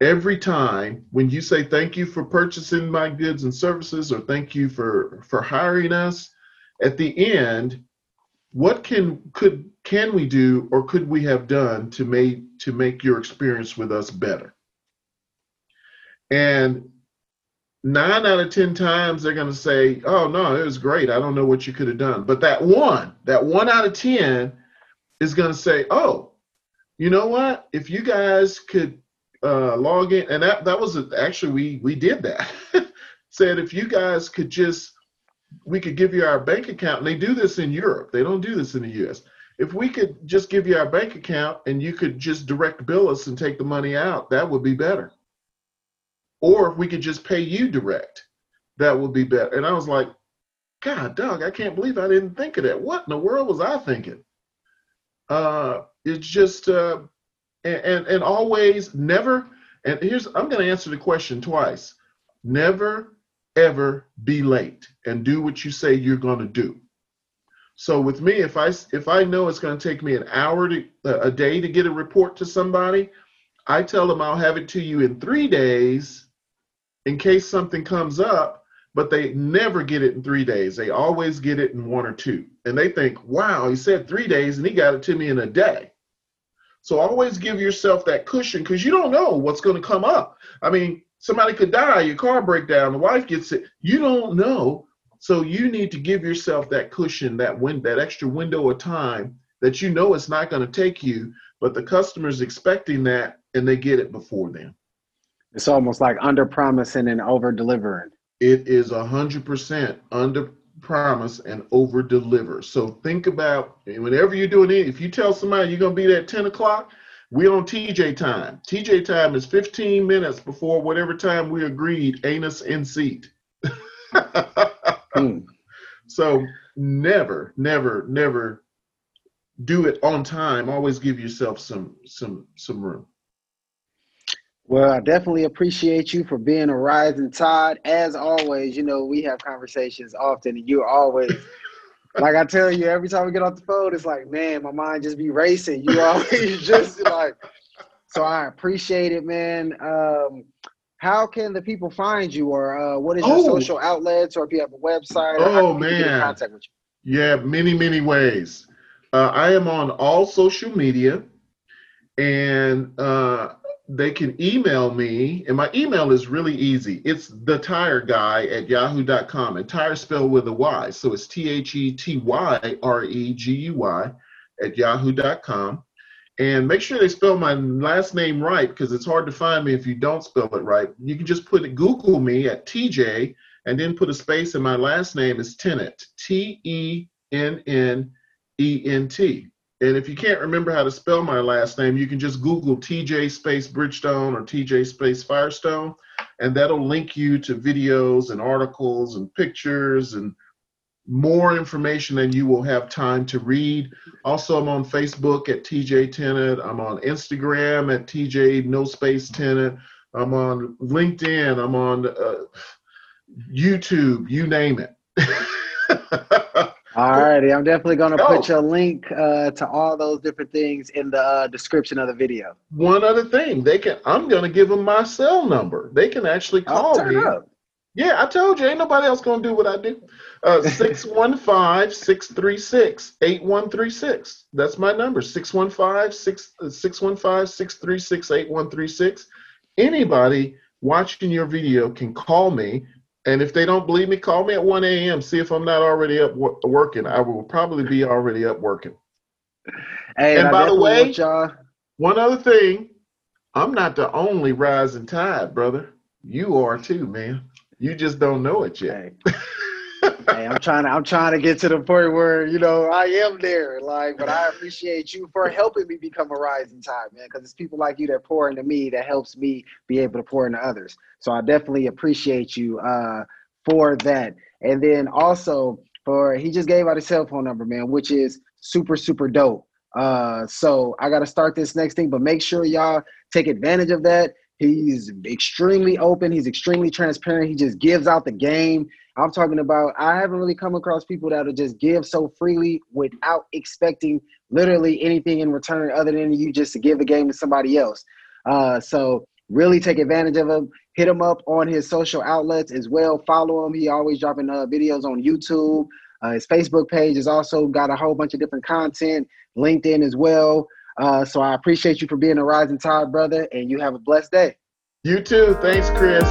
[SPEAKER 2] every time when you say thank you for purchasing my goods and services or thank you for for hiring us at the end what can could can we do or could we have done to make to make your experience with us better and nine out of ten times they're going to say oh no it was great. I don't know what you could have done. But that one that one out of ten is going to say oh you know what? If you guys could uh, log in and that, that was a, actually we we did that. Said if you guys could just we could give you our bank account and they do this in europe. They don't do this in the us if we could just give you our bank account and you could just direct bill us and take the money out that would be better or if we could just pay you direct, that would be better. And I was like, God, dog, I can't believe I didn't think of that. What in the world was I thinking? Uh, it's just, uh, and, and, and always never, and here's, I'm going to answer the question twice. Never, ever be late and do what you say you're going to do. So with me, if I if I know it's going to take me an hour to a day to get a report to somebody, I tell them I'll have it to you in three days in case something comes up, but they never get it in three days. They always get it in one or two. And they think, wow, he said three days and he got it to me in a day. So always give yourself that cushion because you don't know what's going to come up. I mean, somebody could die, your car break down, the wife gets it. You don't know. So you need to give yourself that cushion, that that extra window of time that you know it's not going to take you, but the customer's expecting that and they get it before then.
[SPEAKER 1] It's almost like under promising and over delivering.
[SPEAKER 2] It is a hundred percent under promise and over deliver. So think about whenever you're doing it, if you tell somebody you're gonna be there at 10 o'clock, we're on TJ time. TJ time is 15 minutes before whatever time we agreed, anus in seat. hmm. So never, never, never do it on time. Always give yourself some some some room.
[SPEAKER 1] Well, I definitely appreciate you for being a rising tide. As always, you know, we have conversations often, and you're always, like I tell you, every time we get off the phone, it's like, man, my mind just be racing. You always just like, so I appreciate it, man. Um, how can the people find you, or uh, what is your oh. social outlets, or if you have a website?
[SPEAKER 2] Oh man, contact with you? Yeah, many many ways. Uh, I am on all social media, and uh, they can email me, and my email is really easy. It's the tire guy at yahoo.com, and tire spelled with a Y. So it's T H E T Y R E G U Y at yahoo.com. And make sure they spell my last name right because it's hard to find me if you don't spell it right. You can just put it, Google me at TJ and then put a space, and my last name is Tennent, T E N N E N T. And if you can't remember how to spell my last name, you can just Google TJ space Bridgestone or TJ space Firestone, and that'll link you to videos and articles and pictures and more information than you will have time to read. Also, I'm on Facebook at TJ Tennent. I'm on Instagram at TJ No Space Tennent. I'm on LinkedIn. I'm on uh, YouTube. You name it.
[SPEAKER 1] All righty, I'm definitely going to put your link uh, to all those different things in the uh, description of the video.
[SPEAKER 2] One other thing, they can. I'm going to give them my cell number. They can actually call me. Up. Yeah, I told you, ain't nobody else going to do what I do. Uh, 615-636-8136. That's my number, 615-636-8136. Anybody watching your video can call me and if they don't believe me, call me at 1 a.m. See if I'm not already up working. I will probably be already up working.
[SPEAKER 1] Hey, and, by the way,
[SPEAKER 2] one other thing, I'm not the only rising tide, brother. You are too, man. You just don't know it yet.
[SPEAKER 1] Hey. I'm trying to I'm trying to get to the point where you know I am there. Like, but I appreciate you for helping me become a rising tide, man. Because it's people like you that pour into me that helps me be able to pour into others. So I definitely appreciate you uh, for that. And then also for he just gave out his cell phone number, man, which is super super dope. Uh, so I got to start this next thing, but make sure y'all take advantage of that. He's extremely open. He's extremely transparent. He just gives out the game. I'm talking about, I haven't really come across people that'll just give so freely without expecting literally anything in return other than you just to give the game to somebody else. Uh, so really take advantage of him. Hit him up on his social outlets as well. Follow him. He always dropping uh, videos on YouTube. Uh, his Facebook page has also got a whole bunch of different content. LinkedIn as well. Uh, so I appreciate you for being a rising tide, brother, and you have a blessed day.
[SPEAKER 2] You too. Thanks, Chris.